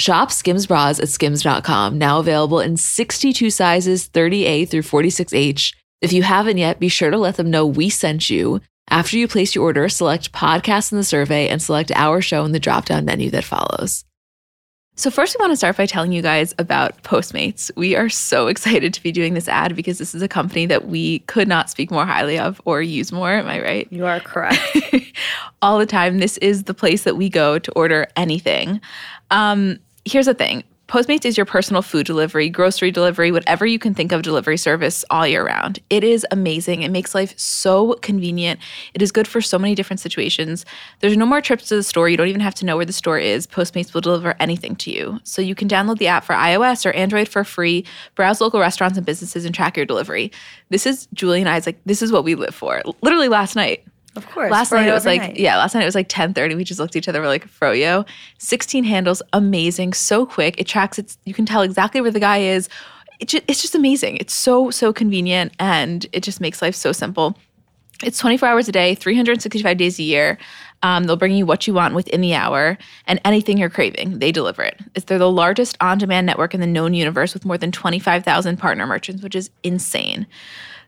Shop Skims bras at skims.com, now available in 62 sizes, 30A through 46H. If you haven't yet, be sure to let them know we sent you. After you place your order, select podcast in the survey and select our show in the drop down menu that follows. So, first, we want to start by telling you guys about Postmates. We are so excited to be doing this ad because this is a company that we could not speak more highly of or use more. Am I right? You are correct. All the time. This is the place that we go to order anything. Um, here's the thing Postmates is your personal food delivery, grocery delivery, whatever you can think of delivery service all year round. It is amazing. It makes life so convenient. It is good for so many different situations. There's no more trips to the store. You don't even have to know where the store is. Postmates will deliver anything to you. So you can download the app for iOS or Android for free, browse local restaurants and businesses, and track your delivery. This is Julie and I's like, this is what we live for. Literally last night. Of course. Last night it was like yeah, last night it was like 10:30. We just looked at each other we're like froyo. 16 handles, amazing, so quick. It tracks it's you can tell exactly where the guy is. It just, it's just amazing. It's so so convenient and it just makes life so simple. It's 24 hours a day, 365 days a year. Um, they'll bring you what you want within the hour and anything you're craving, they deliver it. It's, they're the largest on demand network in the known universe with more than 25,000 partner merchants, which is insane.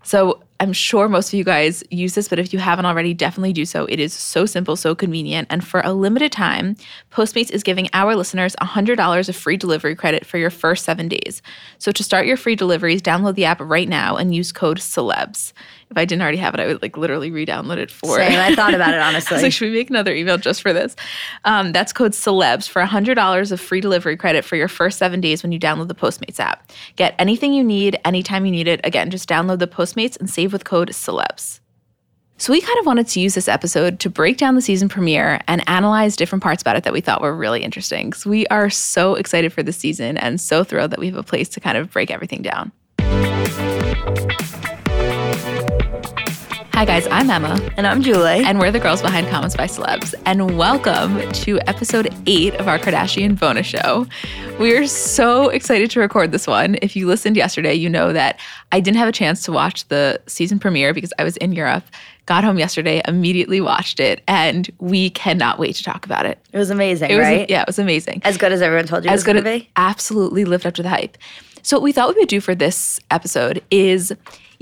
So I'm sure most of you guys use this, but if you haven't already, definitely do so. It is so simple, so convenient. And for a limited time, Postmates is giving our listeners $100 of free delivery credit for your first seven days. So to start your free deliveries, download the app right now and use code CELEBS. If I didn't already have it, I would like literally re-download it for Same. I thought about it honestly. like, should we make another email just for this? Um, that's code celebs for $100 of free delivery credit for your first seven days when you download the Postmates app. Get anything you need anytime you need it. Again, just download the Postmates and save with code celebs. So, we kind of wanted to use this episode to break down the season premiere and analyze different parts about it that we thought were really interesting. Because we are so excited for the season and so thrilled that we have a place to kind of break everything down. Hi, guys, I'm Emma. and I'm Julie. And we're the girls behind Comments by Celebs. And welcome to episode eight of our Kardashian bonus show. We are so excited to record this one. If you listened yesterday, you know that I didn't have a chance to watch the season premiere because I was in Europe. Got home yesterday, immediately watched it, and we cannot wait to talk about it. it was amazing, It was right? yeah, it was amazing. As good as everyone told you it As was good going as to be. absolutely lived up to the hype. So what we thought we would do for this episode is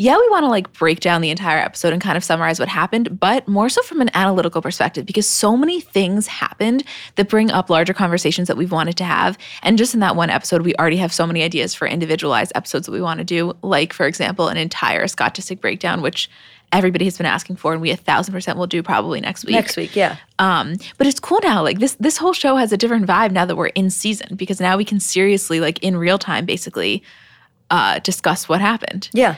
yeah, we want to like break down the entire episode and kind of summarize what happened, but more so from an analytical perspective because so many things happened that bring up larger conversations that we've wanted to have. And just in that one episode, we already have so many ideas for individualized episodes that we want to do, like for example, an entire Scott Disick breakdown, which everybody has been asking for, and we a thousand percent will do probably next week. Next week, yeah. Um, but it's cool now. Like this, this whole show has a different vibe now that we're in season because now we can seriously, like in real time, basically, uh, discuss what happened. Yeah.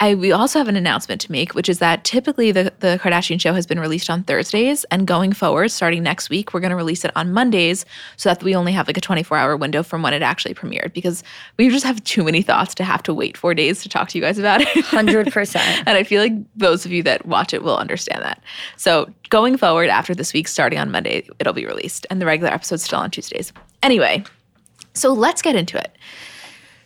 I we also have an announcement to make, which is that typically the the Kardashian show has been released on Thursdays, and going forward, starting next week, we're going to release it on Mondays, so that we only have like a 24 hour window from when it actually premiered. Because we just have too many thoughts to have to wait four days to talk to you guys about it. 100%. And I feel like those of you that watch it will understand that. So going forward after this week, starting on Monday, it'll be released, and the regular episode's still on Tuesdays. Anyway, so let's get into it.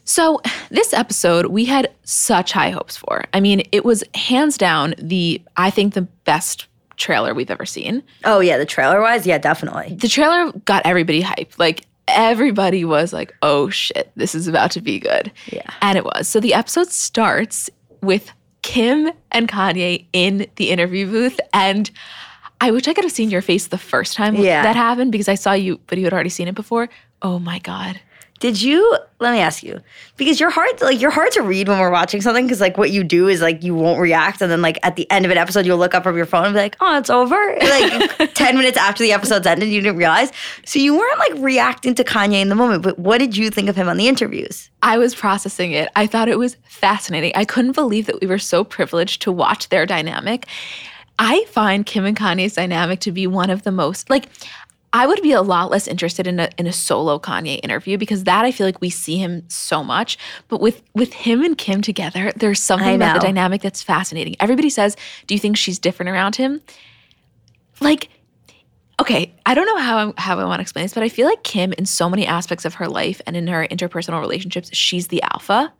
So, this episode we had such high hopes for. I mean, it was hands down the, I think, the best trailer we've ever seen. Oh yeah, the trailer wise, yeah, definitely. The trailer got everybody hyped. Like, everybody was like, oh shit, this is about to be good. Yeah. And it was. So, the episode starts with Kim and Kanye in the interview booth. And I wish I could have seen your face the first time Yeah. that happened because I saw you, but you had already seen it before. Oh my God. Did you? Let me ask you, because you're hard, like you're hard to read when we're watching something, because like what you do is like you won't react, and then like at the end of an episode, you'll look up from your phone and be like, "Oh, it's over." Like ten minutes after the episode's ended, you didn't realize, so you weren't like reacting to Kanye in the moment. But what did you think of him on the interviews? I was processing it. I thought it was fascinating. I couldn't believe that we were so privileged to watch their dynamic. I find Kim and Kanye's dynamic to be one of the most like I would be a lot less interested in a in a solo Kanye interview because that I feel like we see him so much. But with with him and Kim together, there's something about the dynamic that's fascinating. Everybody says, "Do you think she's different around him?" Like okay, I don't know how I, how I want to explain this, but I feel like Kim, in so many aspects of her life and in her interpersonal relationships, she's the alpha.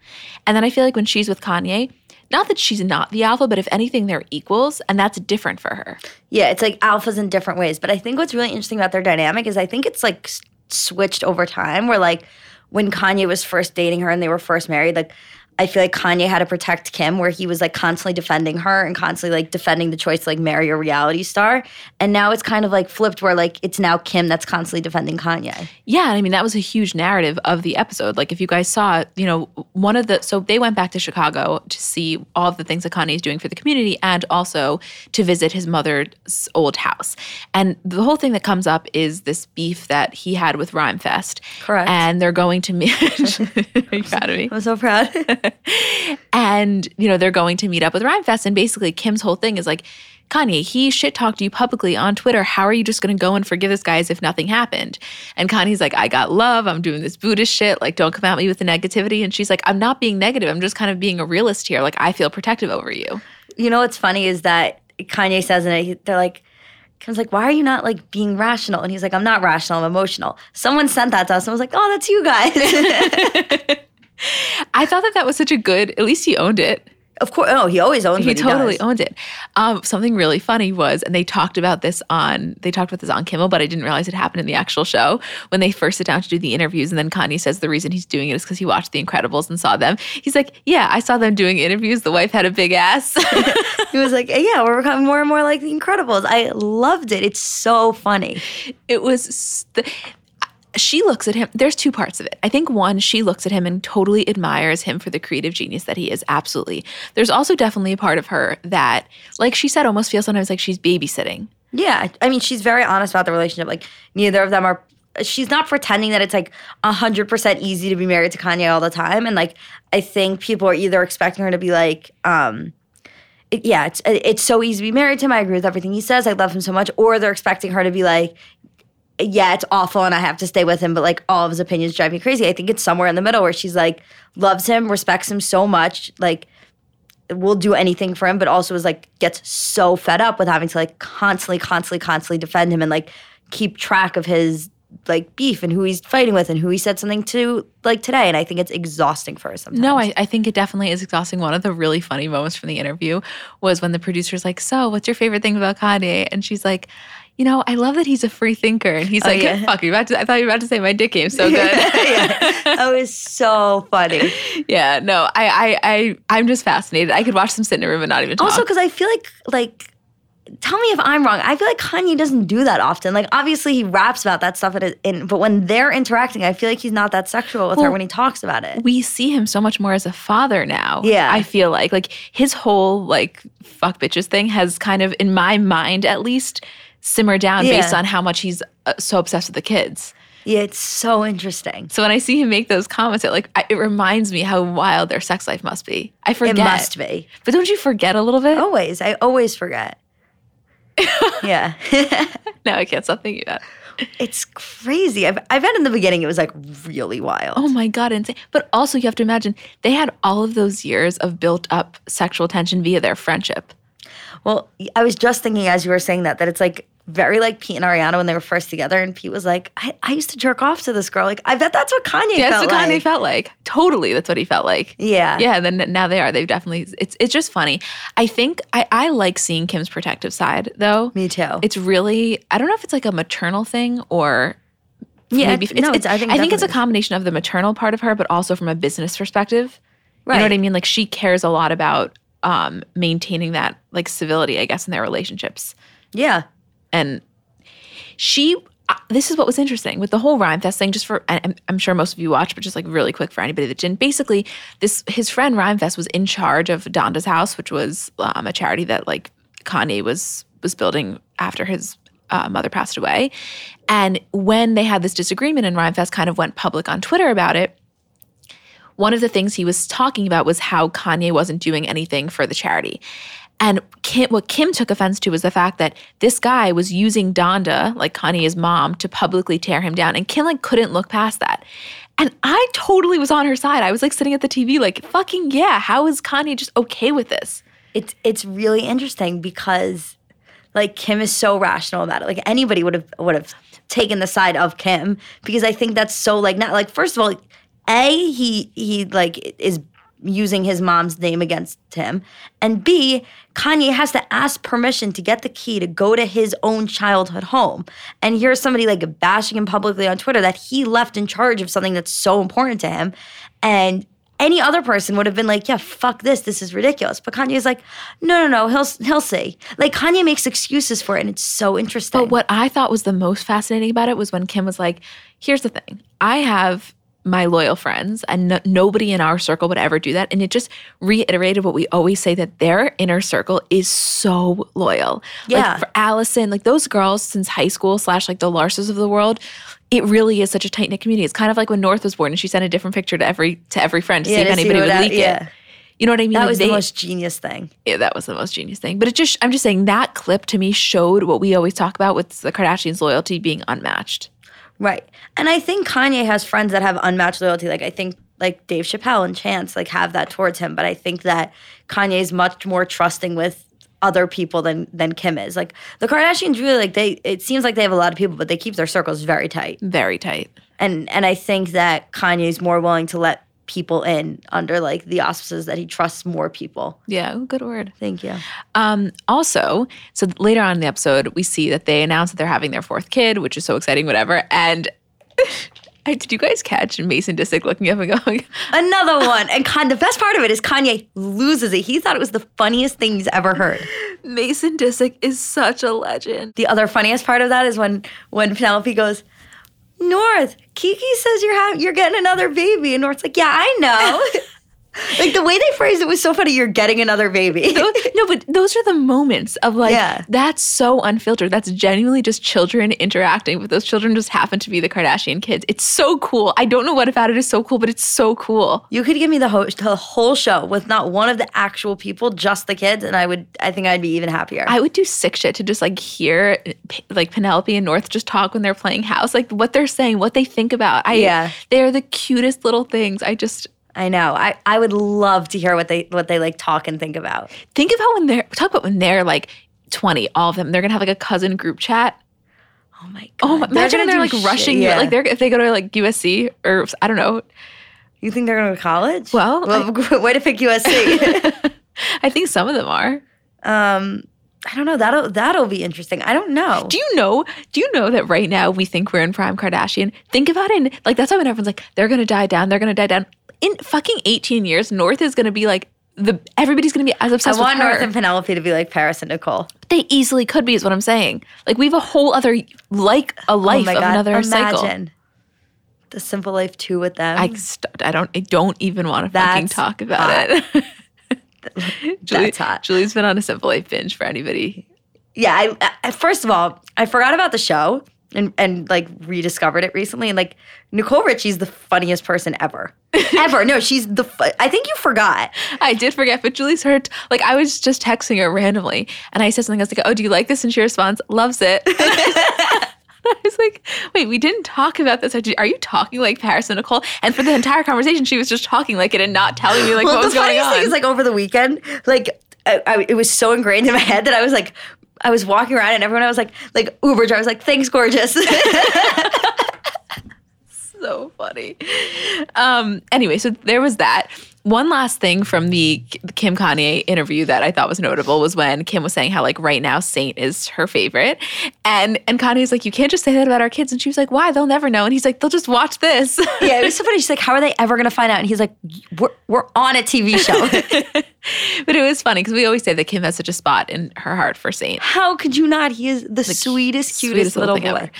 And then I feel like when she's with Kanye, not that she's not the alpha, but if anything, they're equals, and that's different for her. Yeah, it's like alphas in different ways. But I think what's really interesting about their dynamic is I think it's like switched over time. Where like when Kanye was first dating her and they were first married, like I feel like Kanye had to protect Kim, where he was like constantly defending her and constantly like defending the choice to like marry a reality star. And now it's kind of like flipped, where like it's now Kim that's constantly defending Kanye. Yeah, I mean that was a huge narrative of the episode. Like if you guys saw, you know, one of the so they went back to Chicago to see all of the things that Kanye is doing for the community and also to visit his mother's old house. And the whole thing that comes up is this beef that he had with Rhymefest. Correct. And they're going to meet Are you proud of me? I'm so proud. and you know they're going to meet up with Rhymefest, and basically Kim's whole thing is like, Kanye, he shit talked you publicly on Twitter. How are you just going to go and forgive this guy as if nothing happened? And Kanye's like, I got love. I'm doing this Buddhist shit. Like, don't come at me with the negativity. And she's like, I'm not being negative. I'm just kind of being a realist here. Like, I feel protective over you. you know what's funny is that Kanye says and they're like, Kim's like, why are you not like being rational? And he's like, I'm not rational, I'm emotional. Someone sent that to us and was like, oh, that's you guys. I thought that that was such a good. At least he owned it. of course, oh, he always owns He he totally does. owned it. Um, something really funny was, and they talked about this on they talked about this on Kimmel, but I didn't realize it happened in the actual show when they first sit down to do the interviews. And then Kanye says the reason he's doing it is because he watched The Incredibles and saw them. He's like, "Yeah, I saw them doing interviews. The wife had a big ass." He was like, yeah, we're becoming more and more like the Incredibles. I loved it. It's so funny. it was. s- The, she looks at him. There's two parts of it. I think one, she looks at him and totally admires him for the creative genius that he is. Absolutely. There's also definitely a part of her that, like she said, almost feels sometimes like she's babysitting. Yeah, I mean, she's very honest about the relationship. Like, neither of them are. She's not pretending that it's like hundred percent easy to be married to Kanye all the time, and like, I think people are either expecting her to be like, um, yeah, it's it's so easy to be married to him. I agree with everything he says. I love him so much, or they're expecting her to be like, yeah, it's awful, and I have to stay with him, but like all of his opinions drive me crazy. I think it's somewhere in the middle where she's like loves him, respects him so much, like will do anything for him, but also is like gets so fed up with having to like constantly, constantly, constantly defend him and like keep track of his like beef and who he's fighting with and who he said something to like today. And I think it's exhausting for her sometimes. No, I, I think it definitely is exhausting. One of the really funny moments from the interview was when the producer's like, So, what's your favorite thing about Kanye? And she's like, You know, I love that he's a free thinker. And he's oh, like, yeah. Fuck, you about to, I thought you were about to say my dick game so good. yeah, oh, that was so funny. yeah, no, I, I, I, I'm just fascinated. I could watch them sit in a room and not even talk. Also, because I feel like like. Tell me if I'm wrong. I feel like Kanye doesn't do that often. Like, obviously, he raps about that stuff, in, in, but when they're interacting, I feel like he's not that sexual with her when he talks about it. we see him so much more as a father now. Yeah. I feel like like his whole like fuck bitches thing has kind of in my mind at least simmered down Yeah. based on how much he's uh, so obsessed with the kids. Yeah, it's so interesting. So when I see him make those comments, it like I, it reminds me how wild their sex life must be. I forget. It must be. But don't you forget a little bit? Always. I always forget. yeah. No, I can't stop thinking about. it. it's crazy. I've, I bet in the beginning it was like really wild. Oh my god, insane! But also, you have to imagine they had all of those years of built up sexual tension via their friendship. Well, I was just thinking as you were saying that that it's like very like Pete and Ariana when they were first together, and Pete was like, "I, I used to jerk off to this girl." Like, I bet that's what Kanye Yeah, that's what Kanye like. felt like. Totally, that's what he felt like. Yeah. Yeah, then now they are. They've definitely. It's it's just funny. I think I I like seeing Kim's protective side though. Me too. It's really I don't know if it's like a maternal thing or yeah, maybe no, it's, I think I think it's a combination of the maternal part of her, but also from a business perspective. You know what I mean? Like she cares a lot about um, maintaining that like civility, I guess, in their relationships. Yeah, And she, uh, this is what was interesting with the whole Rhymefest thing. Just for, I'm, I'm sure most of you watched, but just like really quick for anybody that didn't. Basically, this his friend Rhymefest was in charge of Donda's house, which was um, a charity that like Kanye was was building after his uh, mother passed away. And when they had this disagreement, and Rhymefest kind of went public on Twitter about it, one of the things he was talking about was how Kanye wasn't doing anything for the charity. And Kim, what Kim took offense to was the fact that this guy was using Donda, like Kanye's mom, to publicly tear him down. And Kim like couldn't look past that. And I totally was on her side. I was like sitting at the TV, like, fucking yeah, how is Kanye just okay with this? it's it's really interesting because like Kim is so rational about it. Like anybody would have would have taken the side of Kim because I think that's so like not like first of all, a he he like is using his mom's name against him, and b Kanye has to ask permission to get the key to go to his own childhood home. And here's somebody like bashing him publicly on Twitter that he left in charge of something that's so important to him, and any other person would have been like, "Yeah, fuck this. This is ridiculous." But Kanye's like, "No, no, no. He'll he'll see." Like Kanye makes excuses for it, and it's so interesting. But what I thought was the most fascinating about it was when Kim was like, here's the thing I have my loyal friends, and no- nobody in our circle would ever do that. And it just reiterated what we always say that their inner circle is so loyal. Yeah. Like for Allison, like those girls since high school, slash like the Larses of the world. It really is such a tight knit community. It's kind of like when North was born and she sent a different picture to every to every friend to Yeah, see if see anybody would that- leak yeah. it. You know what I mean? that Like, was they- the most genius thing. yeah, that was the most genius thing. But it just, I'm just saying that clip to me showed what we always talk about with the Kardashians' loyalty being unmatched. Right. And I think Kanye has friends that have unmatched loyalty. Like I think like Dave Chappelle and Chance like have that towards him. But I think that Kanye is much more trusting with other people than than Kim is. Like the Kardashians really like they it seems like they have a lot of people, but they keep their circles very tight. Very tight. And and I think that Kanye's more willing to let people in under like the auspices that he trusts more people. Yeah, good word. Thank you. Um, also, so later on in the episode, we see that they announce that they're having their fourth kid, which is so exciting, whatever. And I, did you guys catch Mason Disick looking up and going, Another one. And Con- the best part of it is Kanye loses it. He thought it was the funniest thing he's ever heard. Mason Disick is such a legend. The other funniest part of that is when when Penelope goes, North, Kiki says you're having you're getting another baby, and North's like, yeah, I know. like the way they phrased it was so funny. You're getting another baby. No, but those are the moments of like, Yeah. that's so unfiltered. That's genuinely just children interacting, but those children just happen to be the Kardashian kids. It's so cool. I don't know what about it is so cool, but it's so cool. you could give me the, ho- the whole show with not one of the actual people, just the kids, and I would. I think I'd be even happier. I would do sick shit to just like hear like Penelope and North just talk when they're playing house, like what they're saying, what they think about. I, Yeah. they're the cutest little things. I just I know. I, I would love to hear what they what they like talk and think about. think about when they're talk about when they're like twenty, all of them. They're gonna have like a cousin group chat. Oh my god! Oh, imagine when they're gonna like shit- rushing, yeah. like they're if they go to like USC or I don't know. You think they're going to go to college? Well, well way to pick USC. I think some of them are. um, I don't know. That'll that'll be interesting. I don't know. Do you know? Do you know that right now we think we're in prime Kardashian? Think about it. in- Like that's why when everyone's like, they're gonna die down, they're gonna die down. In fucking eighteen years, North is gonna be like the everybody's gonna be as obsessed. I want. North and Penelope to be like Paris and Nicole. they easily could be, is what I'm saying. Like we have a whole other like a oh life oh my of god! another Imagine cycle. the simple life too with them. I st- I don't I don't even want to fucking talk about hot. it. Julie, That's hot. Julie's been on a Simple Life binge for anybody. yeah. I, I first of all, I forgot about the show and and like rediscovered it recently. And like Nicole Richie's the funniest person ever, ever. No, she's the. Fu- I think you forgot. I did forget, but Julie's hurt. Like I was just texting her randomly, and I said something. I was like, "Oh, do you like this?" And she responds, "Loves it." I was like, "Wait, we didn't talk about this. Are you- talking like Paris and Nicole?" And for the entire conversation, she was just talking like it and not telling me like well, what was going on. funniest on. thing is like over the weekend, like I, I, it was so ingrained in my head that I was like, I was walking around and everyone I was like, like Uber driver was like, thanks, gorgeous. so funny. Um, anyway, so there was that. One last thing from the Kim Kanye interview that I thought was notable was when Kim was saying how like right now Saint is her favorite, and and Kanye's like you can't just say that about our kids, and she was like why they'll never know, and he's like they'll just watch this. yeah, it was so funny. She's like how are they ever gonna find out? And he's like we're we're on a TV show. but it was funny because we always say that Kim has such a spot in her heart for Saint. How could you not? He is the, the sweetest, cutest, sweetest little, little boy. Ever.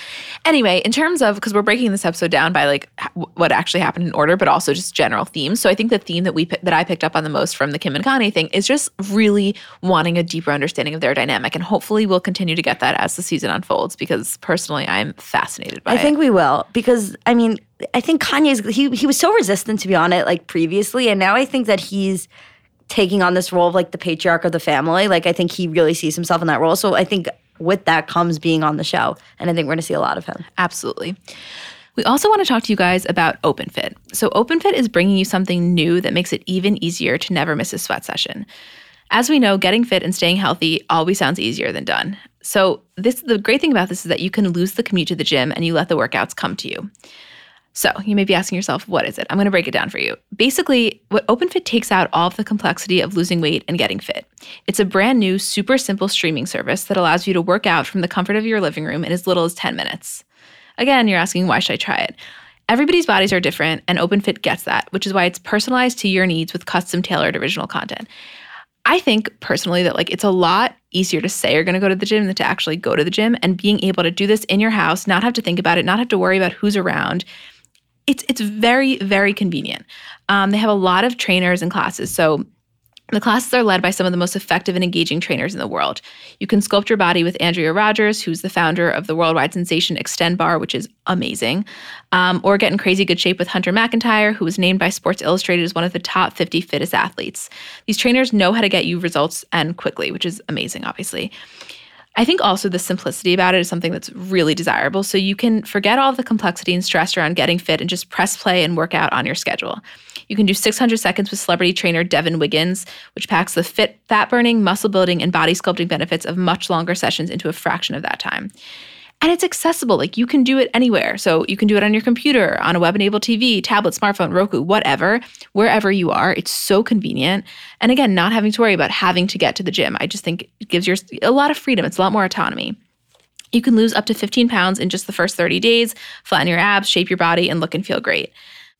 Anyway, in terms of because we're breaking this episode down by like what actually happened in order, but also just general themes. So I think the theme that we that I picked up on the most from the Kim and Kanye thing is just really wanting a deeper understanding of their dynamic, and hopefully we'll continue to get that as the season unfolds. Because personally, I'm fascinated by I it. I think we will because I mean I think Kanye's he he was so resistant to be on it like previously, and now I think that he's taking on this role of like the patriarch of the family. Like I think he really sees himself in that role. So I think with that comes being on the show, and I think we're going to see a lot of him. Absolutely. We also want to talk to you guys about OpenFit. So, OpenFit is bringing you something new that makes it even easier to never miss a sweat session. As we know, getting fit and staying healthy always sounds easier than done. So, this the great thing about this is that you can lose the commute to the gym and you let the workouts come to you. So, you may be asking yourself, what is it? I'm going to break it down for you. Basically, what OpenFit takes out all of the complexity of losing weight and getting fit. It's a brand new, super simple streaming service that allows you to work out from the comfort of your living room in as little as 10 minutes. Again, you're asking, why should I try it? Everybody's bodies are different, and OpenFit gets that, which is why it's personalized to your needs with custom tailored original content. I think personally that like it's a lot easier to say you're going to go to the gym than to actually go to the gym and being able to do this in your house, not have to think about it, not have to worry about who's around. It's it's very very convenient. Um, they have a lot of trainers and classes, so the classes are led by some of the most effective and engaging trainers in the world. You can sculpt your body with Andrea Rogers, who's the founder of the worldwide sensation Xtend Barre, which is amazing, um, or get in crazy good shape with Hunter McIntyre, who was named by Sports Illustrated as one of the top 50 fittest athletes. These trainers know how to get you results and quickly, which is amazing, obviously. I think also the simplicity about it is something that's really desirable. So you can forget all the complexity and stress around getting fit and just press play and work out on your schedule. You can do 600 seconds with celebrity trainer Devin Wiggins, which packs the fit, fat burning, muscle building, and body sculpting benefits of much longer sessions into a fraction of that time. And it's accessible. Like you can do it anywhere. So you can do it on your computer, on a web enabled TV, tablet, smartphone, Roku, whatever, wherever you are. It's so convenient. And again, not having to worry about having to get to the gym. I just think it gives you a lot of freedom. It's a lot more autonomy. You can lose up to 15 pounds in just the first 30 days, flatten your abs, shape your body, and look and feel great.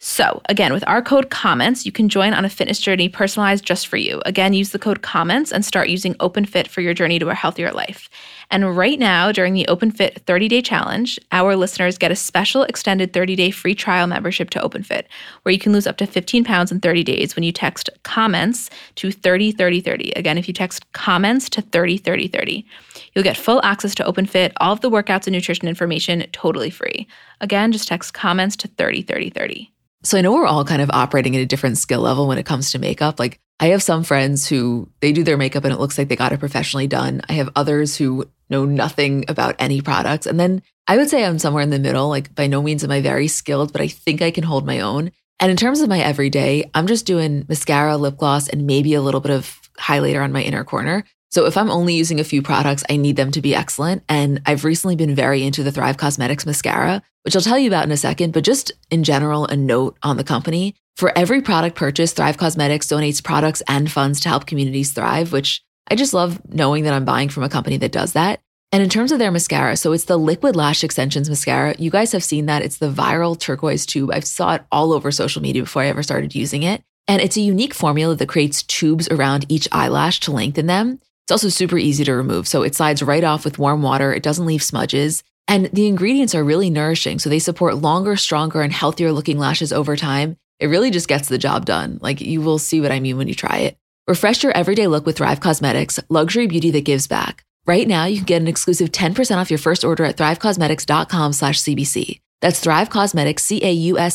So, again, with our code COMMENTS, you can join on a fitness journey personalized just for you. Again, use the code COMMENTS and start using OpenFit for your journey to a healthier life. And right now, during the OpenFit 30 day challenge, our listeners get a special extended 30 day free trial membership to OpenFit, where you can lose up to 15 pounds in 30 days when you text comments to 303030. Again, if you text comments to 303030, you'll get full access to OpenFit, all of the workouts and nutrition information totally free. Again, just text comments to 303030. So I know we're all kind of operating at a different skill level when it comes to makeup. Like I have some friends who they do their makeup and it looks like they got it professionally done. I have others who know nothing about any products. And then I would say I'm somewhere in the middle. Like by no means am I very skilled, but I think I can hold my own. And in terms of my everyday, I'm just doing mascara, lip gloss, and maybe a little bit of highlighter on my inner corner. So if I'm only using a few products, I need them to be excellent. And I've recently been very into the Thrive Causemetics mascara, which I'll tell you about in a second, but just in general, a note on the company. For every product purchase, Thrive Causemetics donates products and funds to help communities thrive, which I just love knowing that I'm buying from a company that does that. And in terms of their mascara, so it's the Liquid Lash Extensions mascara. You guys have seen that. It's the viral turquoise tube. I saw it all over social media before I ever started using it. And it's a unique formula that creates tubes around each eyelash to lengthen them. It's also super easy to remove. So it slides right off with warm water. It doesn't leave smudges. And the ingredients are really nourishing. So they support longer, stronger, and healthier looking lashes over time. It really just gets the job done. Like you will see what I mean when you try it. Refresh your everyday look with Thrive Causemetics, luxury beauty that gives back. Right now, you can get an exclusive 10% off your first order at thrivecausemetics.com slash CBC. That's Thrive Causemetics, C-A-U-S-E-M-E-T-I-C-S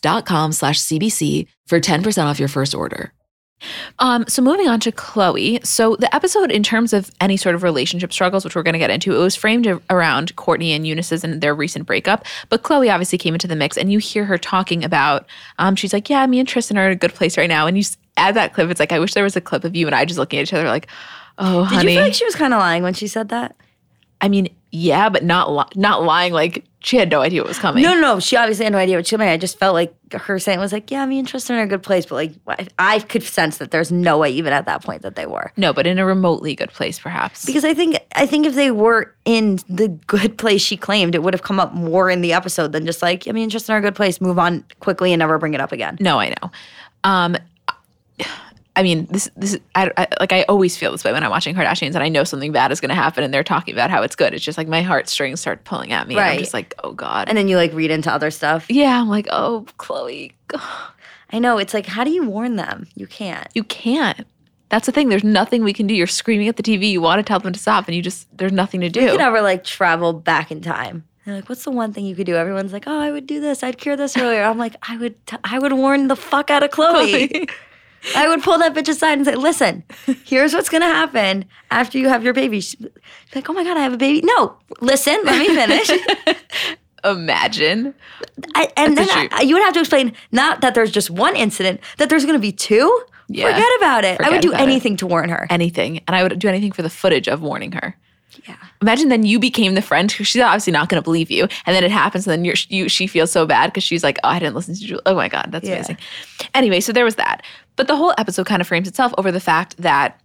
dot com slash CBC for 10% off your first order. Um, so moving on to Khloé. So the episode, in terms of any sort of relationship struggles, which we're going to get into, it was framed around Kourtney and Younes's and their recent breakup. But Khloé obviously came into the mix, and you hear her talking about. Um, she's like, "Yeah, me and Tristan are in a good place right now," and you add that clip. It's like I wish there was a clip of you and I just looking at each other like, oh, Did honey. you feel like she was kind of lying when she said that? I mean, yeah, but not li- not lying. Like she had no idea what was coming. No, no, no. She obviously had no idea what she meant. I just felt like her saying was like, "Yeah, I'm interested in a good place," but like I- I could sense that there's no way, even at that point, that they were. no, but in a remotely good place, perhaps. Because I think I think if they were in the good place she claimed, it would have come up more in the episode than just like, "I'm interested in a good place." Move on quickly and never bring it up again. No, I know. Um, I mean, this this I, I like I always feel this way when I'm watching Kardashians and I know something bad is going to happen and they're talking about how it's good. It's just like my heartstrings start pulling at me. And I'm just like, oh god. And then you like read into other stuff. yeah, I'm like, oh, Khloé, I know. It's like, how do you warn them? You can't. you can't. That's the thing. There's nothing we can do. You're screaming at the TV. You want to tell them to stop, and you just there's nothing to do. You can never like travel back in time. They're like, what's the one thing you could do? Everyone's like, oh, I would do this. I'd cure this earlier. I'm like, I would, t- I would warn the fuck out of Khloé. I would pull that bitch aside and say, listen, here's what's gonna happen after you have your baby. She'd like, oh my god, I have a baby. No, listen, let me finish. Imagine. I, and That's then I, you would have to explain not that there's just one incident, that there's gonna be two. Yeah. Forget about it. I would do about it. anything to warn her. anything, and I would do anything for the footage of warning her. Yeah. Imagine then you became the friend because she's obviously not going to believe you, and then it happens, and then you're, you she feels so bad because she's like, "Oh, I didn't listen to you." Oh my god, that's Yeah. amazing. Anyway, so there was that, but the whole episode kind of frames itself over the fact that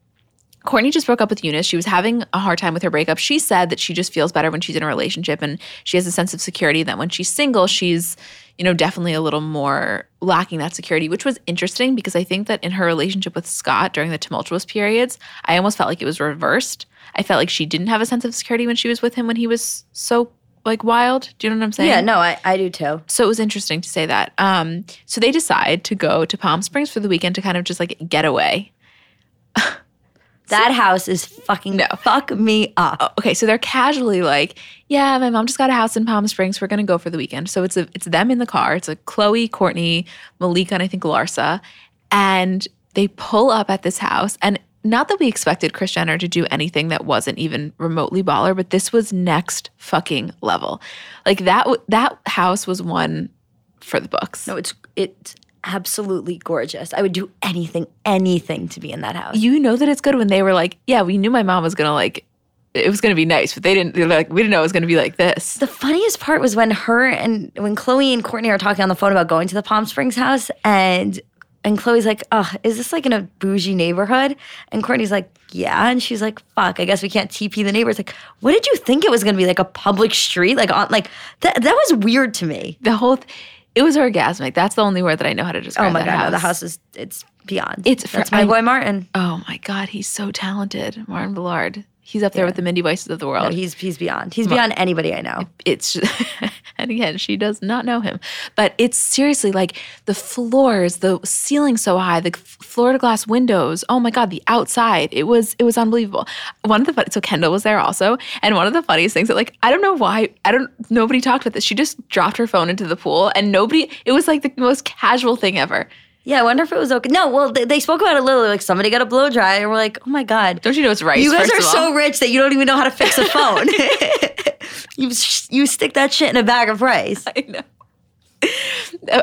Kourtney just broke up with Younes. She was having a hard time with her breakup. She said that she just feels better when she's in a relationship and she has a sense of security that when she's single, she's, you know, definitely a little more lacking that security, which was interesting because I think that in her relationship with Scott during the tumultuous periods, I almost felt like it was reversed. I felt like she didn't have a sense of security when she was with him when he was so like wild. Do you know what I'm saying? Yeah, no, I, I do too. So it was interesting to say that. Um, so they decide to go to Palm Springs for the weekend to kind of just like get away. That house is fucking No. fuck me up. okay, so they're casually like, "Yeah, my mom just got a house in Palm Springs. We're gonna go for the weekend." So it's a, it's them in the car. It's a Khloé, Kourtney, Malika, and I think Larsa, and they pull up at this house. And not that we expected Kris Jenner to do anything that wasn't even remotely baller, but this was next fucking level. Like that that house was one for the books. No, it's it's absolutely gorgeous. I would do anything, anything to be in that house. You know that it's good when they were like, "Yeah, we knew my mom was gonna like." It was going to be nice, but they didn't. They're like, we didn't know it was going to be like this. The funniest part was when her and when Khloé and Kourtney are talking on the phone about going to the Palm Springs house, and and Khloé's like, "Oh, is this like in a bougie neighborhood?" And Kourtney's like, "Yeah," and she's like, "Fuck, I guess we can't TP the neighbors." Like, what did you think it was going to be like a public street? Like on like that that was weird to me. the whole th- it was orgasmic that's the only word that i know how to describe Oh my god, house. no, the house is it's beyond. It's for- that's my I- boy Martin. oh my god he's so talented martin Bullard. he's up there with the mindy voices of the world No, he's he's beyond. He's beyond anybody I know. it's and again she does not know him. But it's seriously like the floors the ceiling so high the floor to glass windows oh my god the outside it was it was unbelievable. One of the so kendall was there also and one of the funniest things that like i don't know why i don't nobody talked about this. She just dropped her phone into the pool and nobody it was like the most casual thing ever. Yeah, I wonder if it was okay. No, well, they, they spoke about it literally like somebody got a blow dry, and we're like, oh my god, don't you know it's rice you guys are so rich that you don't even know how to fix a phone. you you stick that shit in a bag of rice. I know.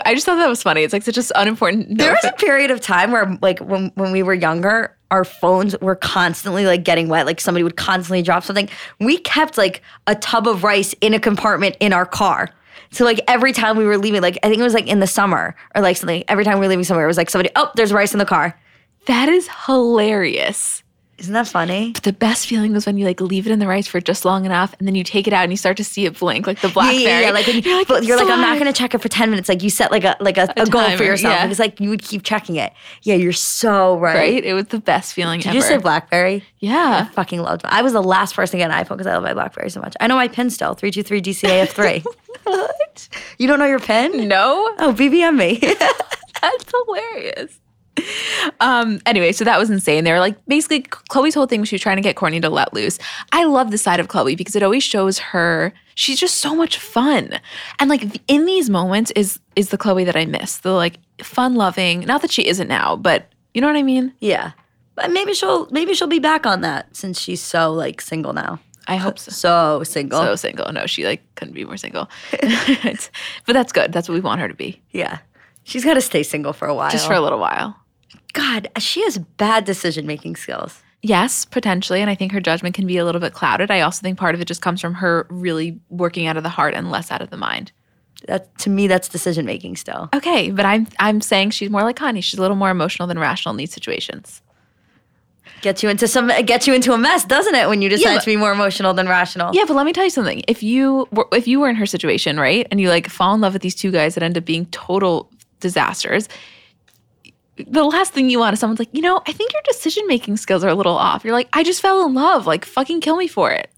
I just thought that was funny. It's like such an unimportant. There was a period of time where, like, when when we were younger, our phones were constantly like getting wet. Like somebody would constantly drop something. We kept like a tub of rice in a compartment in our car. So like every time we were leaving, like I think it was like in the summer or like something. Every time we were leaving somewhere, it was like somebody. Oh, there's rice in the car. that is hilarious. Isn't that funny? The best feeling was when you like leave it in the rice for just long enough, and then you take it out and you start to see it blink, like the blackberry. yeah, yeah. Like when you, you're like, you're like, I'm not gonna check it for ten minutes. Like you set like a like a, a, goal for yourself. yeah. It's like you would keep checking it. Yeah, you're so right. Right? It was the best feeling Did ever. you say BlackBerry? I yeah. fucking loved. I was the last person to get an iPhone because I love my BlackBerry so much. I know my pin still three two three DCAF three. What? You don't know your pin? No, Oh, BBM me. that's hilarious. Um. Anyway, so that was insane. They were like basically Khloé's whole thing was she was trying to get Kourtney to let loose. I love the side of Khloé because it always shows her she's just so much fun, and like in these moments is is the Khloé that I miss. The like fun loving. Not that she isn't now, but you know what I mean. yeah, but maybe she'll maybe she'll be back on that since she's so like single now. I hope so. So single. So single. No, she like couldn't be more single. But that's good. That's what we want her to be, yeah, she's got to stay single for a while. just for a little while. God, she has bad decision making skills. Yes, potentially. And I think her judgment can be a little bit clouded. I also think part of it just comes from her really working out of the heart and less out of the mind. That to me, that's decision making still. Okay, but I'm I'm saying she's more like Kanye. She's a little more emotional than rational in these situations. Gets you into some gets you into a mess, doesn't it? When you decide but- to be more emotional than rational. Yeah, but let me tell you something. If you were, if you were in her situation, right, and you like fall in love with these two guys that end up being total disasters, the last thing you want is someone's like, you know, I think your decision making skills are a little off. You're like, I just fell in love. Like, fucking kill me for it.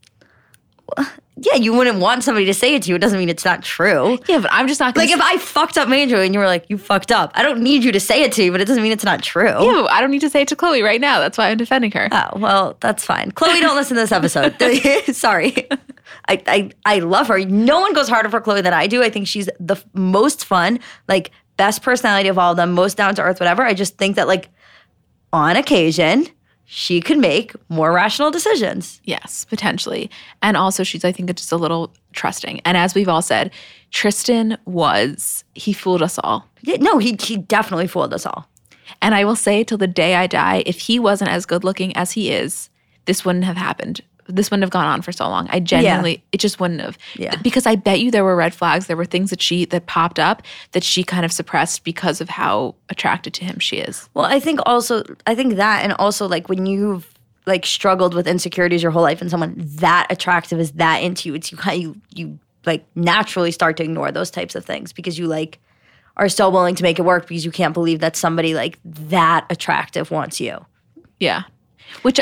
Yeah, you wouldn't want somebody to say it to you. It doesn't mean it's not true. Yeah, but I'm just not gonna. Like if I fucked up majorly and you were like, you fucked up, I don't need you to say it to you, but it doesn't mean it's not true. yeah, I don't need to say it to Khloé right now. That's why I'm defending her. Oh, well, that's fine. Khloé, don't listen to this episode. Sorry. I, I I love her. No one goes harder for Khloé than I do. I think she's the most fun, like best personality of all of them, most down to earth, whatever. I just think that like on occasion, she could make more rational decisions. Yes, potentially. And also, she's, I think, just a little trusting. And as we've all said, Tristan was, he fooled us all. Yeah, no, he he definitely fooled us all. And I will say till the day I die, if he wasn't as good looking as he is, this wouldn't have happened. This wouldn't have gone on for so long. I genuinely, it just wouldn't have. Yeah. Because I bet you there were red flags. There were things that she, that popped up that she kind of suppressed because of how attracted to him she is. Well, I think also I think that and also like when you've like struggled with insecurities your whole life and someone that attractive is that into you, it's you kind of you you like naturally start to ignore those types of things because you like are so willing to make it work because you can't believe that somebody like that attractive wants you. Yeah. Which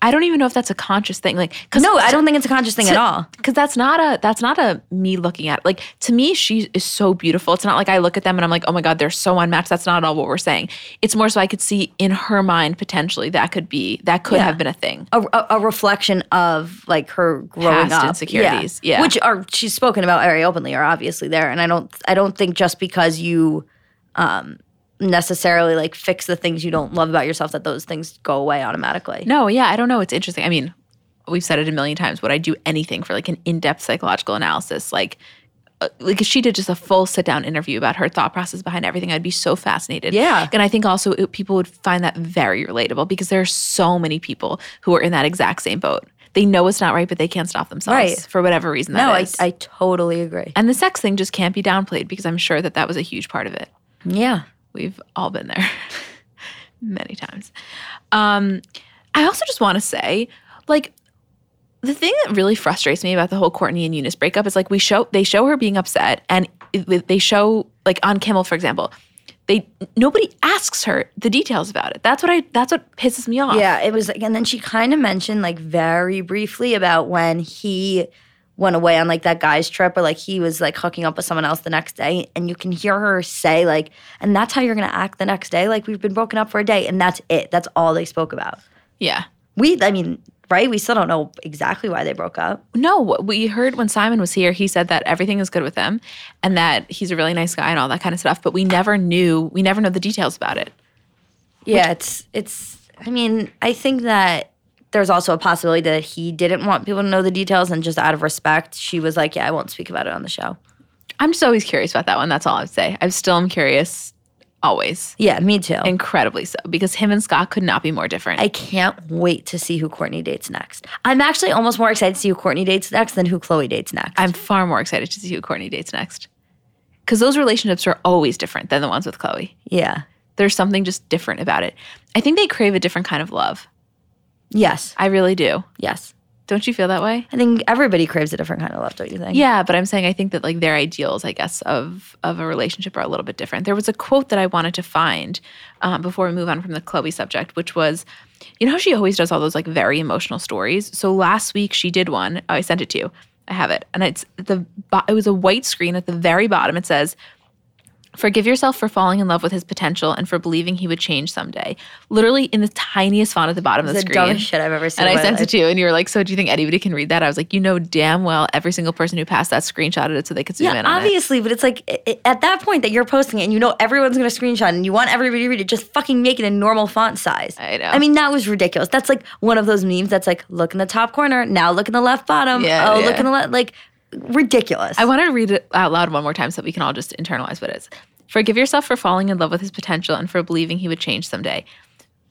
I don't even know if that's a conscious thing. Like, cause No, I don't think it's a conscious thing at all. because that's not a that's not a me looking at like to me she is so beautiful it's not like i look at them and i'm like oh my god they're so unmatched that's not at all what we're saying it's more so i could see in her mind potentially that could be that could Yeah. have been a thing A, a, a reflection of like her growing Past up insecurities, yeah. which are she's spoken about very openly are obviously there and i don't i don't think just because you um necessarily like fix the things you don't love about yourself that those things go away automatically. No yeah i don't know. It's interesting. I mean we've said it a million times. Would i do anything for like an in-depth psychological analysis? Like uh, like if she did just a full sit down interview about her thought process behind everything i'd be so fascinated. Yeah. and i think also it, people would find that very relatable because there are so many people who are in that exact same boat. They know it's not right but they can't stop themselves Right. for whatever reason no I. I totally agree. And the sex thing just can't be downplayed because I'm sure that that was a huge part of it. yeah We've all been there many times. Um, I also just want to say, like, the thing that really frustrates me about the whole Kourtney and Younes breakup is like we show they show her being upset, and they show like on Kimmel, for example, they nobody asks her the details about it. That's what I that's what pisses me off. Yeah, it was like, and then she kind of mentioned like very briefly about when he went away on like that guy's trip or like he was like hooking up with someone else the next day. And you can hear her say, like, and that's how you're gonna act the next day. Like, we've been broken up for a day, and that's it. That's all they spoke about. yeah. We, I mean, right? We still don't know exactly why they broke up. No, we heard when Simon was here, he said that everything is good with them and that he's a really nice guy and all that kind of stuff. But we never knew, we never know the details about it. Yeah, it's it's. I mean, I think that there's also a possibility that he didn't want people to know the details, and just out of respect, she was like, "Yeah, I won't speak about it on the show." I'm just always curious about that one. That's all I'd say. I still am curious, always, Yeah, me too. incredibly so, because him and Scott could not be more different. I can't wait to see who Kourtney dates next. I'm actually almost more excited to see who Kourtney dates next than who Khloé dates next. I'm far more excited to see who Kourtney dates next, because those relationships are always different than the ones with Khloé. yeah. There's something just different about it. I think they crave a different kind of love. Yes. I really do. Yes. Don't you feel that way? I think everybody craves a different kind of love, don't you think? Yeah, but I'm saying I think that like their ideals, I guess, of of a relationship are a little bit different. There was a quote that I wanted to find um, before we move on from the Khloé subject, which was, you know, how she always does all those like very emotional stories. So last week she did one. Oh, I sent it to you. I have it, and it's the it was a white screen at the very bottom. It says. Forgive yourself for falling in love with his potential and for believing he would change someday. Literally in the tiniest font at the bottom of It's the the screen. dumbest shit I've ever seen. And I sent it to you, and you were like, "So, do you think anybody can read that?" I was like, "You know damn well every single person who passed that screenshotted it so they could zoom Yeah, in on it." Yeah, obviously, but it's like i- i- at that point that you're posting it and you know everyone's going to screenshot and you want everybody to read it, just fucking make it a normal font size. I know. I mean, that was ridiculous. That's like one of those memes that's like, look in the top corner, now look in the left bottom. Yeah, oh, yeah. look in the left. Like, ridiculous. I want to read it out loud one more time so we can all just internalize what it is. Forgive yourself for falling in love with his potential and for believing he would change someday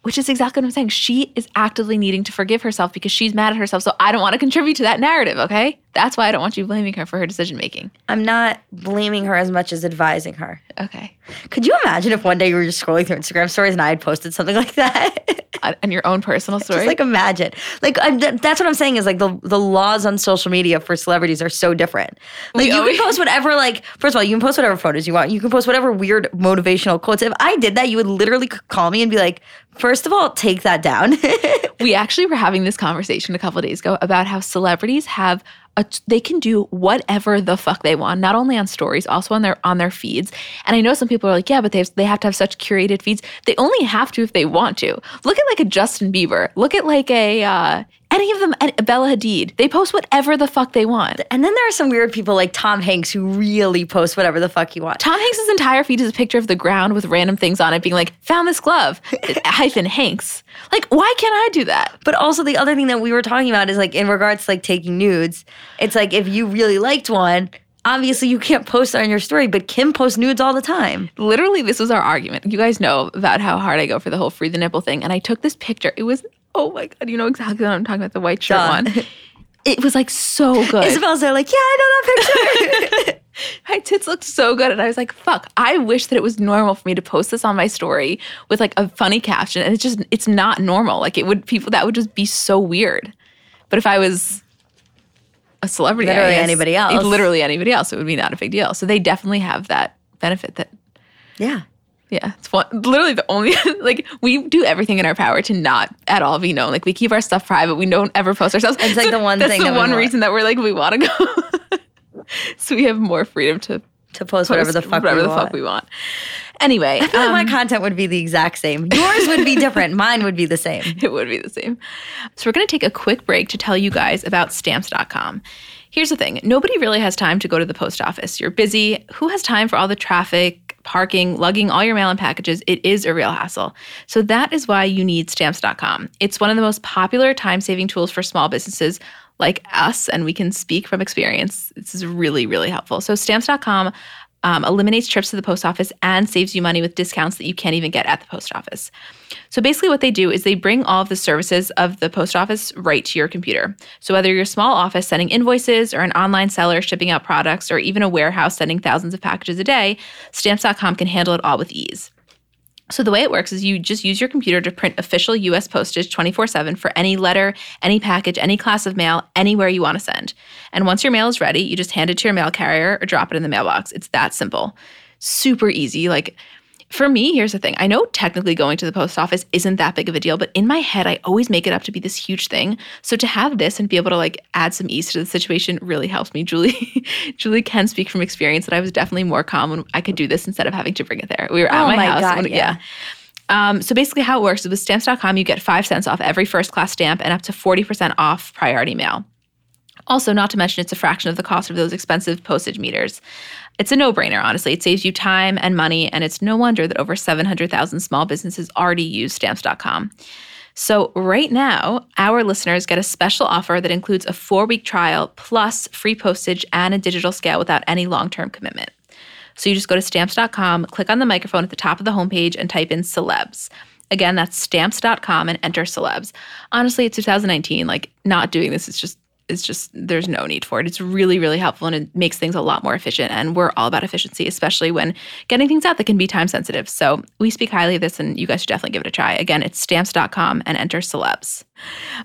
which is exactly what I'm saying. She is actively needing to forgive herself because she's mad at herself. So I don't want to contribute to that narrative, okay? That's why I don't want you blaming her for her decision making. I'm not blaming her as much as advising her. Okay. Could you imagine if one day you were just scrolling through Instagram stories and I had posted something like that? and your own personal story? Just like imagine. Like I'm, that's what I'm saying is like the the laws on social media for celebrities are so different. Like We you always- can post whatever like first of all, you can post whatever photos you want. You can post whatever weird motivational quotes. If I did that, you would literally call me and be like, first of all, take that down. we actually were having this conversation a couple days ago about how celebrities have a, they can do whatever the fuck they want not only on stories also on their on their feeds and i know some people are like yeah but they have, they have to have such curated feeds they only have to if they want to look at like a justin bieber look at like a uh, any of them bella hadid they post whatever the fuck they want and then there are some weird people like Tom Hanks who really post whatever the fuck he wants. Tom Hanks' entire feed is a picture of the ground with random things on it, being like, found this glove, hyphen Hanks. Like, why can't I do that? But also the other thing that we were talking about is like in regards to like taking nudes, it's like if you really liked one, obviously you can't post it on your story, but Kim posts nudes all the time. Literally, this was our argument. You guys know about how hard I go for the whole free the nipple thing. And I took this picture. It was, oh my God, you know exactly what I'm talking about, the white shirt Duh. one. It was like so good. Isabel's there like, yeah, I know that picture. my tits looked so good. And I was like, fuck, I wish that it was normal for me to post this on my story with like a funny caption. And it's just, it's not normal. Like, it would, people, that would just be so weird. But if I was a celebrity, Literally anybody else. Literally anybody else, it would be not a big deal. So they definitely have that benefit that yeah. Yeah, it's one, literally the only like we do everything in our power to not at all be known. Like we keep our stuff private. We don't ever post ourselves. It's like the one that's thing the that one reason that we're like we want to go. so we have more freedom to To post whatever the fuck whatever we the want. fuck we want. Anyway, I feel like um, my content would be the exact same. Yours would be different. Mine would be the same. it would be the same. So we're going to take a quick break to tell you guys about stamps.com. Here's the thing nobody really has time to go to the post office. You're busy. Who has time for all the traffic, parking, lugging all your mail and packages? It is a real hassle. So that is why you need stamps.com. It's one of the most popular time saving tools for small businesses like us, and we can speak from experience. This is really, really helpful. So stamps.com um, eliminates trips to the post office and saves you money with discounts that you can't even get at the post office. So basically, what they do is they bring all of the services of the post office right to your computer. So whether you're a small office sending invoices or an online seller shipping out products or even a warehouse sending thousands of packages a day, stamps.com can handle it all with ease. So the way it works is you just use your computer to print official US postage 24/7 for any letter, any package, any class of mail, anywhere you want to send. And once your mail is ready, you just hand it to your mail carrier or drop it in the mailbox. It's that simple. Super easy. Like for me, here's the thing. I know technically going to the post office isn't that big of a deal, but in my head, I always make it up to be this huge thing. So to have this and be able to like add some ease to the situation really helps me. Julie, Julie can speak from experience that I was definitely more calm when I could do this instead of having to bring it there. We were at Oh my, my house. God, when- yeah. Um, so basically, how it works is with stamps.com, you get five cents off every first class stamp and up to 40% off priority mail. Also, not to mention, it's a fraction of the cost of those expensive postage meters. It's a no brainer, honestly. It saves you time and money, and it's no wonder that over 700,000 small businesses already use stamps.com. So, right now, our listeners get a special offer that includes a four week trial plus free postage and a digital scale without any long term commitment. So, you just go to stamps.com, click on the microphone at the top of the homepage, and type in celebs. Again, that's stamps.com and enter celebs. Honestly, it's 2019. Like, not doing this is just it's just there's no need for it. It's really really helpful and it makes things a lot more efficient and we're all about efficiency especially when getting things out that can be time sensitive. So, we speak highly of this and you guys should definitely give it a try. Again, it's stamps.com and enter celebs.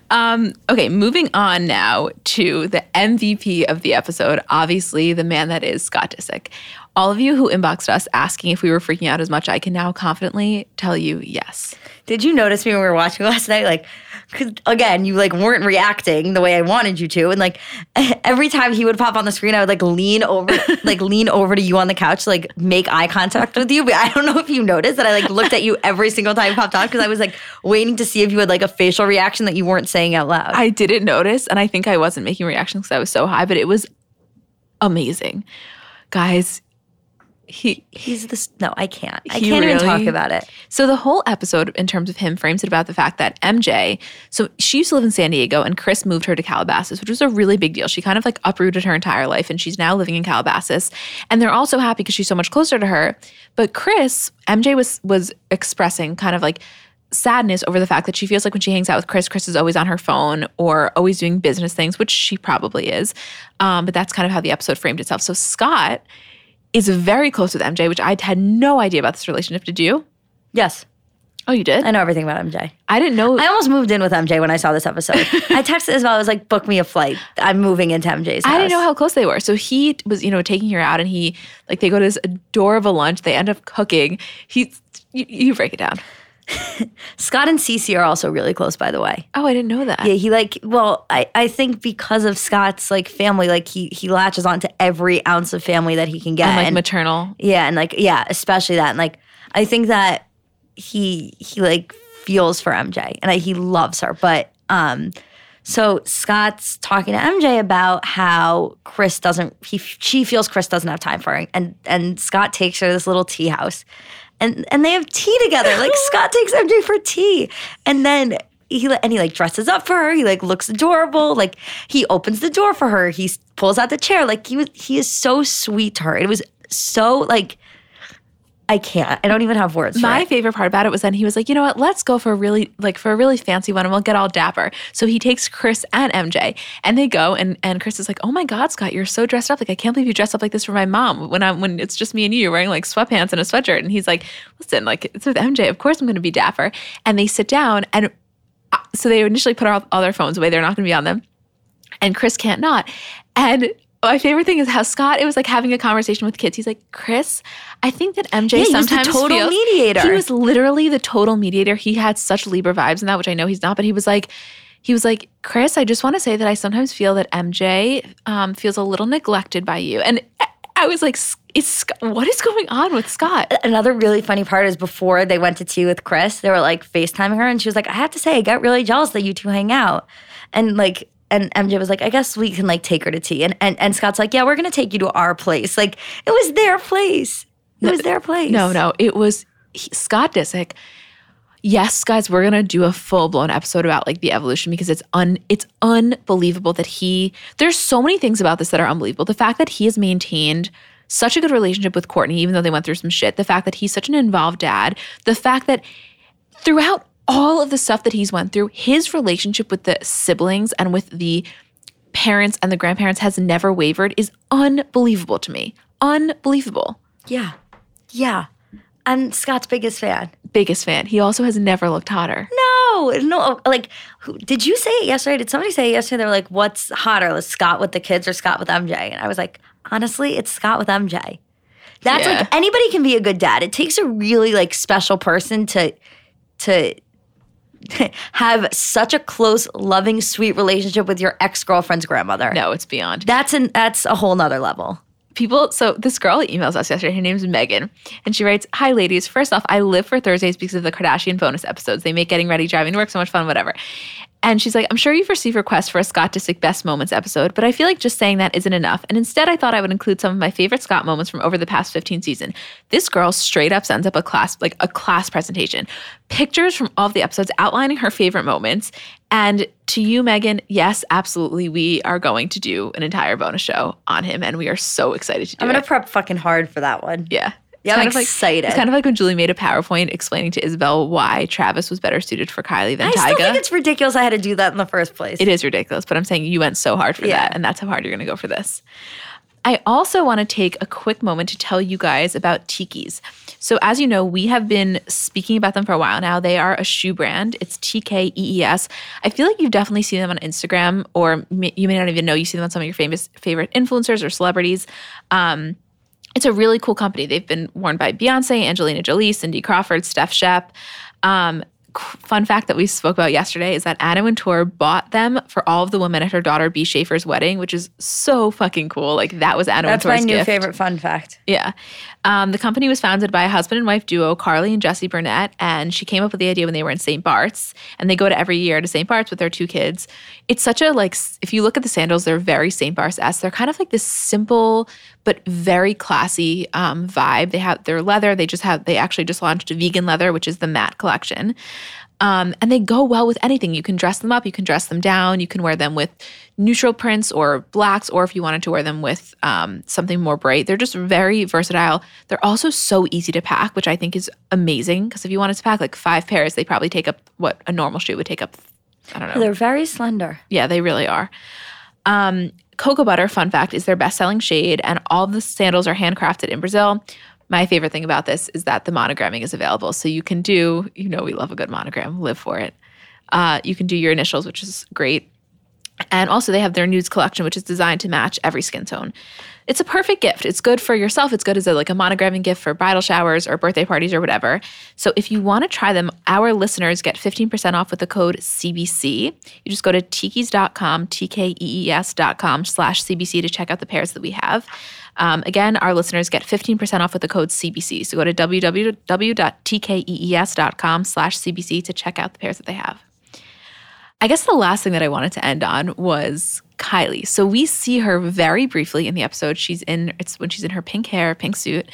Um, okay, moving on now to the MVP of the episode, obviously the man that is Scott Disick. All of you who inboxed us asking if we were freaking out as much, I can now confidently tell you yes. Did you notice me when we were watching last night? Like, because again, you like weren't reacting the way I wanted you to, and like every time he would pop on the screen, I would like lean over, like lean over to you on the couch, to, like make eye contact with you. But I don't know if you noticed that I like looked at you every single time he popped on because I was like waiting to see if you had like a facial reaction that you weren't saying out loud. I didn't notice, and I think I wasn't making reactions because I was so high, but it was amazing. Guys, He He's this. No, I can't. I can't even talk about it. So the whole episode, in terms of him, frames it about the fact that MJ. So she used to live in San Diego, and Chris moved her to Calabasas, which was a really big deal. She kind of like uprooted her entire life, and she's now living in Calabasas. And they're also happy because she's so much closer to her. But Chris, MJ was was expressing kind of like sadness over the fact that she feels like when she hangs out with Chris, Chris is always on her phone or always doing business things, which she probably is. Um, but that's kind of how the episode framed itself. So Scott is very close with MJ, which I had no idea about this relationship. Did you? Yes, Oh, you did? I know everything about MJ. I didn't know. I almost moved in with MJ when I saw this episode. I texted Isabel. I was like, "Book me a flight. I'm moving into MJ's house." I didn't know how close they were. So he was, you know, taking her out, and he like they go to this adorable lunch. They end up cooking. He, you, you break it down. Scott and Cece are also really close, by the way. Oh, I didn't know that. Yeah, he like well, I, I think because of Scott's like family, like he he latches on to every ounce of family that he can get. and like And- maternal. yeah, and like yeah, especially that. And like I think that he he like feels for MJ and I, he loves her. But um so Scott's talking to MJ about how Chris doesn't he she feels Chris doesn't have time for her. And and Scott takes her to this little tea house. And and they have tea together. Like Scott takes MJ for tea. And then he and he like dresses up for her. He like looks adorable. Like he opens the door for her. He pulls out the chair. Like he was he is so sweet to her. It was so like I can't. I don't even have words My it. favorite part about it was then he was like, you know what? Let's go for a really like for a really fancy one, and we'll get all dapper. So he takes Chris and MJ, and they go, and and Chris is like, oh my God, Scott, you're so dressed up. Like I can't believe you dressed up like this for my mom when I'm when it's just me and you. You're wearing like sweatpants and a sweatshirt, and he's like, listen, like it's with MJ. Of course I'm going to be dapper. And they sit down, and uh, so they initially put all, all their phones away. They're not going to be on them and Chris can't not. And my favorite thing is how Scott it was like having a conversation with kids. He's like, Chris, I think that MJ Yeah, he was the sometimes total feels- mediator. He was literally the total mediator. He had such Libra vibes in that, which I know he's not, but he was like, he was like, Chris, I just want to say that I sometimes feel that MJ um, feels a little neglected by you. And I- was like, is Sc- what is going on with Scott? Another really funny part is before they went to tea with Chris, they were like FaceTiming her and she was like, I have to say, I got really jealous that you two hang out. And like and MJ was like, I guess we can like take her to tea. And and, and Scott's like, Yeah, we're gonna take you to our place. Like it was their place. It was their place. No, no, it was he, Scott Disick. Yes, guys, we're gonna do a full blown episode about like the evolution because it's un it's unbelievable that he. There's so many things about this that are unbelievable. The fact that he has maintained such a good relationship with Kourtney, even though they went through some shit. The fact that he's such an involved dad. The fact that throughout all of the stuff that he's went through, his relationship with the siblings and with the parents and the grandparents has never wavered is unbelievable to me. Unbelievable. Yeah. Yeah. I'm Scott's biggest fan. biggest fan. He also has never looked hotter. No, no. Like, who, did you say it yesterday? Did somebody say it yesterday? They were like, "What's hotter, like Scott with the kids or Scott with MJ?" And I was like, honestly, it's Scott with MJ. That's Yeah. like anybody can be a good dad. It takes a really like special person to to have such a close, loving, sweet relationship with your ex girlfriend's grandmother. No, it's beyond. That's an that's a whole nother level. People, so this girl emails us yesterday. Her name's Megan, and she writes, "Hi, ladies. First off, I live for Thursdays because of the Kardashian bonus episodes. They make getting ready, driving to work so much fun. Whatever." And she's like, "I'm sure you've received requests for a Scott Disick best moments episode, but I feel like just saying that isn't enough. And instead, I thought I would include some of my favorite Scott moments from over the past 15 season. This girl straight up sends up a class, like a class presentation, pictures from all of the episodes outlining her favorite moments." And to you, Megan, yes, absolutely. We are going to do an entire bonus show on him, and we are so excited to do I'm it. gonna prep fucking hard for that one. Yeah. Yeah, I'm of like- excited. it's kind of like when Julie made a PowerPoint explaining to Isabel why Travis was better suited for Kylie than Tyga. I think it's ridiculous I had to do that in the first place. It is ridiculous, but I'm saying you went so hard for Yeah. that, and that's how hard you're going to go for this. I also want to take a quick moment to tell you guys about Tiki's. So, as you know, we have been speaking about them for a while now. They are a shoe brand. It's T K E E S. I feel like you've definitely seen them on Instagram, or may, you may not even know you see them on some of your famous favorite influencers or celebrities. Um, it's a really cool company. They've been worn by Beyonce, Angelina Jolie, Cindy Crawford, Steph Shep. Um, fun fact that we spoke about yesterday is that Anna Wintour bought them for all of the women at her daughter Bee Shaffer's wedding, which is so fucking cool. Like that was Anna That's Wintour's my new gift. favorite fun fact. Yeah. Um, the company was founded by a husband and wife duo, Carly and Jesse Burnett, and she came up with the idea when they were in St. Bart's, and they go to every year to St. Bart's with their two kids. It's such a like, if you look at the sandals, they're very St. Bart's esque. They're kind of like this simple but very classy um, vibe. They have their leather. They just have they actually just launched a vegan leather, which is the matte collection. Um, and they go well with anything. You can dress them up, you can dress them down, you can wear them with neutral prints or blacks, or if you wanted to wear them with um, something more bright. They're just very versatile. They're also so easy to pack, which I think is amazing. Because if you wanted to pack like five pairs, they probably take up what a normal shoe would take up. I don't know. They're very slender. Yeah, they really are. Um, Cocoa Butter, fun fact, is their best selling shade, and all the sandals are handcrafted in Brazil. My favorite thing about this is that the monogramming is available. So you can do, you know, we love a good monogram, live for it. Uh, you can do your initials, which is great. And also, they have their nudes collection, which is designed to match every skin tone. It's a perfect gift. It's good for yourself. It's good as a, like a monogramming gift for bridal showers or birthday parties or whatever. So if you want to try them, our listeners get 15% off with the code CBC. You just go to tkees.com, T-K-E-E-S.com slash CBC to check out the pairs that we have. Um, again, our listeners get 15% off with the code CBC. So go to www.tkees.com slash CBC to check out the pairs that they have. I guess the last thing that I wanted to end on was Kylie. So we see her very briefly in the episode. She's in it's when she's in her pink hair, pink suit,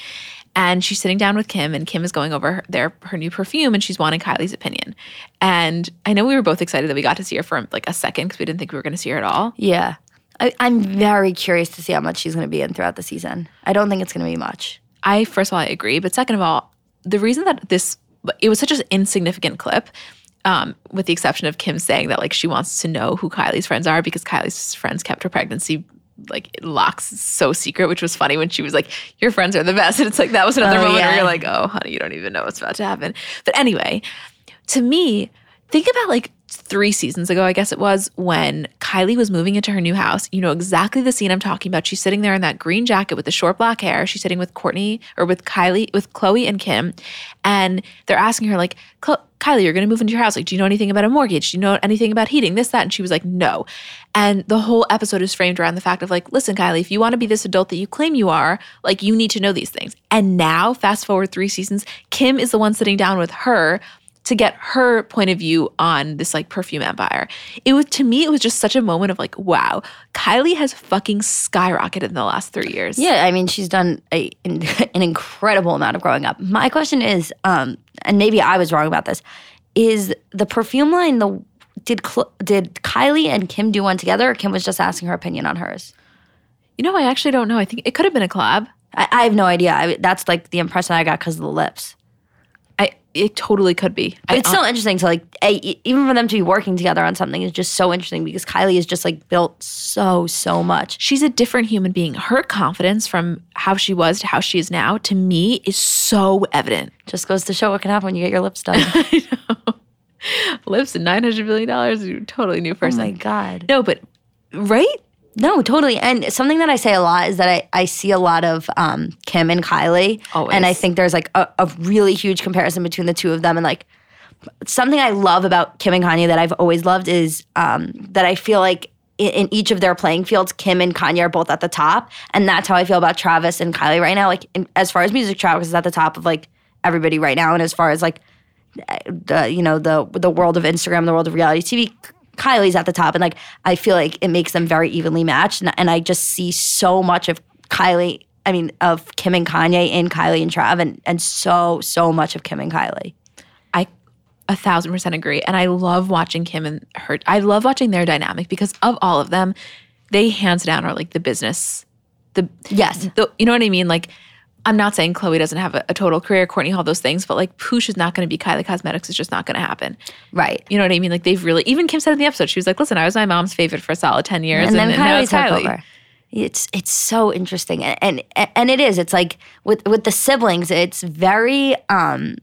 and she's sitting down with Kim, and Kim is going over her, their her new perfume, and she's wanting Kylie's opinion. And I know we were both excited that we got to see her for like a second because we didn't think we were going to see her at all. Yeah. I, I'm very curious to see how much she's going to be in throughout the season. I don't think it's going to be much. I first of all I agree, but second of all, the reason that this it was such an insignificant clip, um, with the exception of Kim saying that like she wants to know who Kylie's friends are because Kylie's friends kept her pregnancy like locks so secret, which was funny when she was like, "Your friends are the best," and it's like that was another Oh, moment where you're like, "Oh, honey, you don't even know what's about to happen." But anyway, to me, think about like three seasons ago, I guess it was, when Kylie was moving into her new house. You know exactly the scene I'm talking about. She's sitting there in that green jacket with the short black hair. She's sitting with Kourtney or with Kylie, with Khloé and Kim. And they're asking her, like, "Cl- Kylie, you're going to move into your house. Like, do you know anything about a mortgage? Do you know anything about heating? This, that. And she was like, no. And the whole episode is framed around the fact of like, listen, Kylie, if you want to be this adult that you claim you are, like, you need to know these things. And now, fast forward three seasons, Kim is the one sitting down with her to get her point of view on this like perfume empire. It was to me, it was just such a moment of like, wow, Kylie has fucking skyrocketed in the last three years. Yeah, I mean, she's done a, an incredible amount of growing up. My question is, um, and maybe I was wrong about this, is the perfume line the did did Kylie and Kim do one together, or Kim was just asking her opinion on hers? You know, I actually don't know. I think it could have been a collab. I, I have no idea. I, that's like the impression I got because of the lips. I it totally could be. But I, it's so interesting to like, even for them to be working together on something is just so interesting because Kylie is just like built so so much. she's a different human being. Her confidence from how she was to how she is now, to me, is so evident. Just goes to show what can happen when you get your lips done. Lips and nine hundred billion dollars, you're a totally new person. oh my god. no, but right? No, totally. And something that I say a lot is that I, I see a lot of um, Kim and Kylie. Always. And I think there's like a, a really huge comparison between the two of them. And like something I love about Kim and Kanye that I've always loved is um, that I feel like in, each of their playing fields, Kim and Kanye are both at the top. And that's how I feel about Travis and Kylie right now. Like in, as far as music, Travis is at the top of like everybody right now. And as far as like the you know the the world of Instagram, the world of reality TV. Kylie's at the top, and like I feel like it makes them very evenly matched, and, and I just see so much of Kylie. I mean, of Kim and Kanye in Kylie and Trav, and and so so much of Kim and Kylie. I a thousand percent agree. And I love watching Kim and her. I love watching their dynamic because of all of them, they hands down are like the business. The Yes, the, you know what I mean? Like, I'm not saying Khloé doesn't have a, a total career, Kourtney, all those things, but like Poosh is not going to be Kylie Cosmetics. It's just not going to happen. right. You know what I mean? Like they've really, even Kim said in the episode, she was like, listen, I was my mom's favorite for a solid 10 years. and then now Kylie took Kylie. over. It's it's so interesting, and, and and it is. It's like with with the siblings, it's very um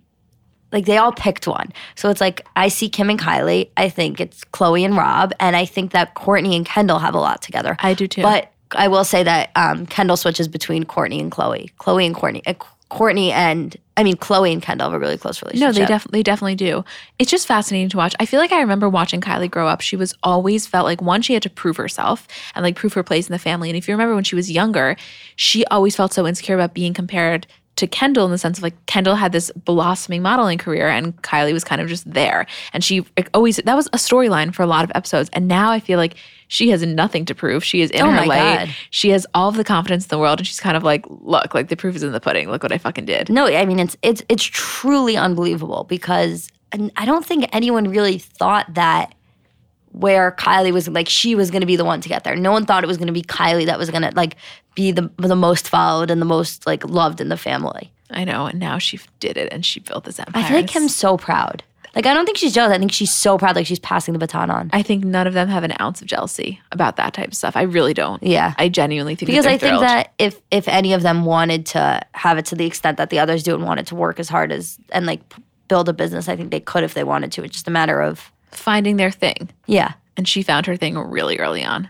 like they all picked one. So it's like I see Kim and Kylie. I think it's Khloé and Rob, and I think that Kourtney and Kendall have a lot together. I do too. But I will say that um, Kendall switches between Kourtney and Khloé. Khloé and Kourtney. Uh, Kourtney and I mean Khloé and Kendall have a really close relationship. No, they definitely they definitely do. It's just fascinating to watch. I feel like I remember watching Kylie grow up. She was always felt like one, she had to prove herself and like prove her place in the family. And if you remember when she was younger, she always felt so insecure about being compared to Kendall in the sense of like Kendall had this blossoming modeling career and Kylie was kind of just there. And she always that was a storyline for a lot of episodes. And now I feel like she has nothing to prove. She is in Oh her. God. She has all of the confidence in the world and she's kind of like, look, like the proof is in the pudding. Look what I fucking did. No, I mean it's it's it's truly unbelievable because I don't think anyone really thought that where Kylie was like she was going to be the one to get there. No one thought it was going to be Kylie that was going to like be the the most followed and the most like loved in the family. I know. And now she did it and she built this empire. I feel like Kim's so proud. Like I don't think she's jealous. I think she's so proud like she's passing the baton on. I think none of them have an ounce of jealousy about that type of stuff. I really don't. Yeah. I genuinely think because I they're think that if if any of them wanted to have it to the extent that the others do and wanted to work as hard as and like build a business, I think they could if they wanted to. It's just a matter of finding their thing, yeah. and she found her thing really early on.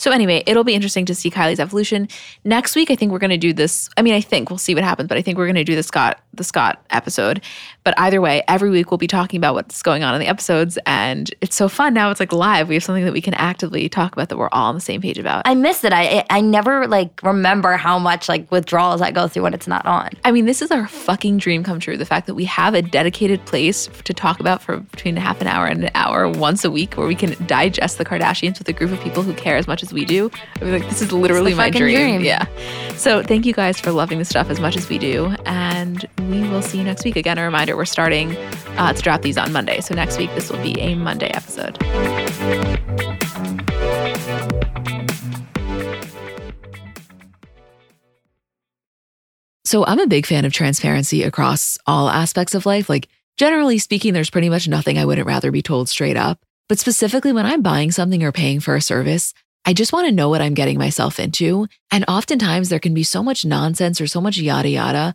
So anyway, it'll be interesting to see Kylie's evolution. Next week, I think we're going to do this. I mean, I think we'll see what happens, but I think we're going to do the Scott the Scott episode. But either way, every week we'll be talking about what's going on in the episodes, and it's so fun now. It's like live. We have something that we can actively talk about that we're all on the same page about. I miss it. I I never like remember how much like withdrawals I go through when it's not on. I mean, this is our fucking dream come true. The fact that we have a dedicated place to talk about for between half an hour and an hour once a week where we can digest the Kardashians with a group of people who care as much as we do. I mean, like, this is literally my dream. dream. Yeah. So thank you guys for loving the stuff as much as we do. And we will see you next week. Again, a reminder we're starting uh, to drop these on Monday. So next week, this will be a Monday episode. So I'm a big fan of transparency across all aspects of life. Like, generally speaking, there's pretty much nothing I wouldn't rather be told straight up. But specifically, when I'm buying something or paying for a service, I just want to know what I'm getting myself into. And oftentimes, there can be so much nonsense or so much yada yada.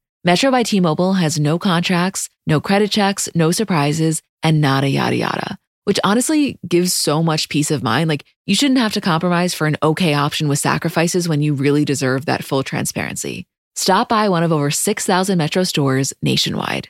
Metro by T Mobile has no contracts, no credit checks, no surprises, and nada yada yada which honestly gives so much peace of mind. Like, you shouldn't have to compromise for an okay option with sacrifices when you really deserve that full transparency. Stop by one of over 6,000 Metro stores nationwide.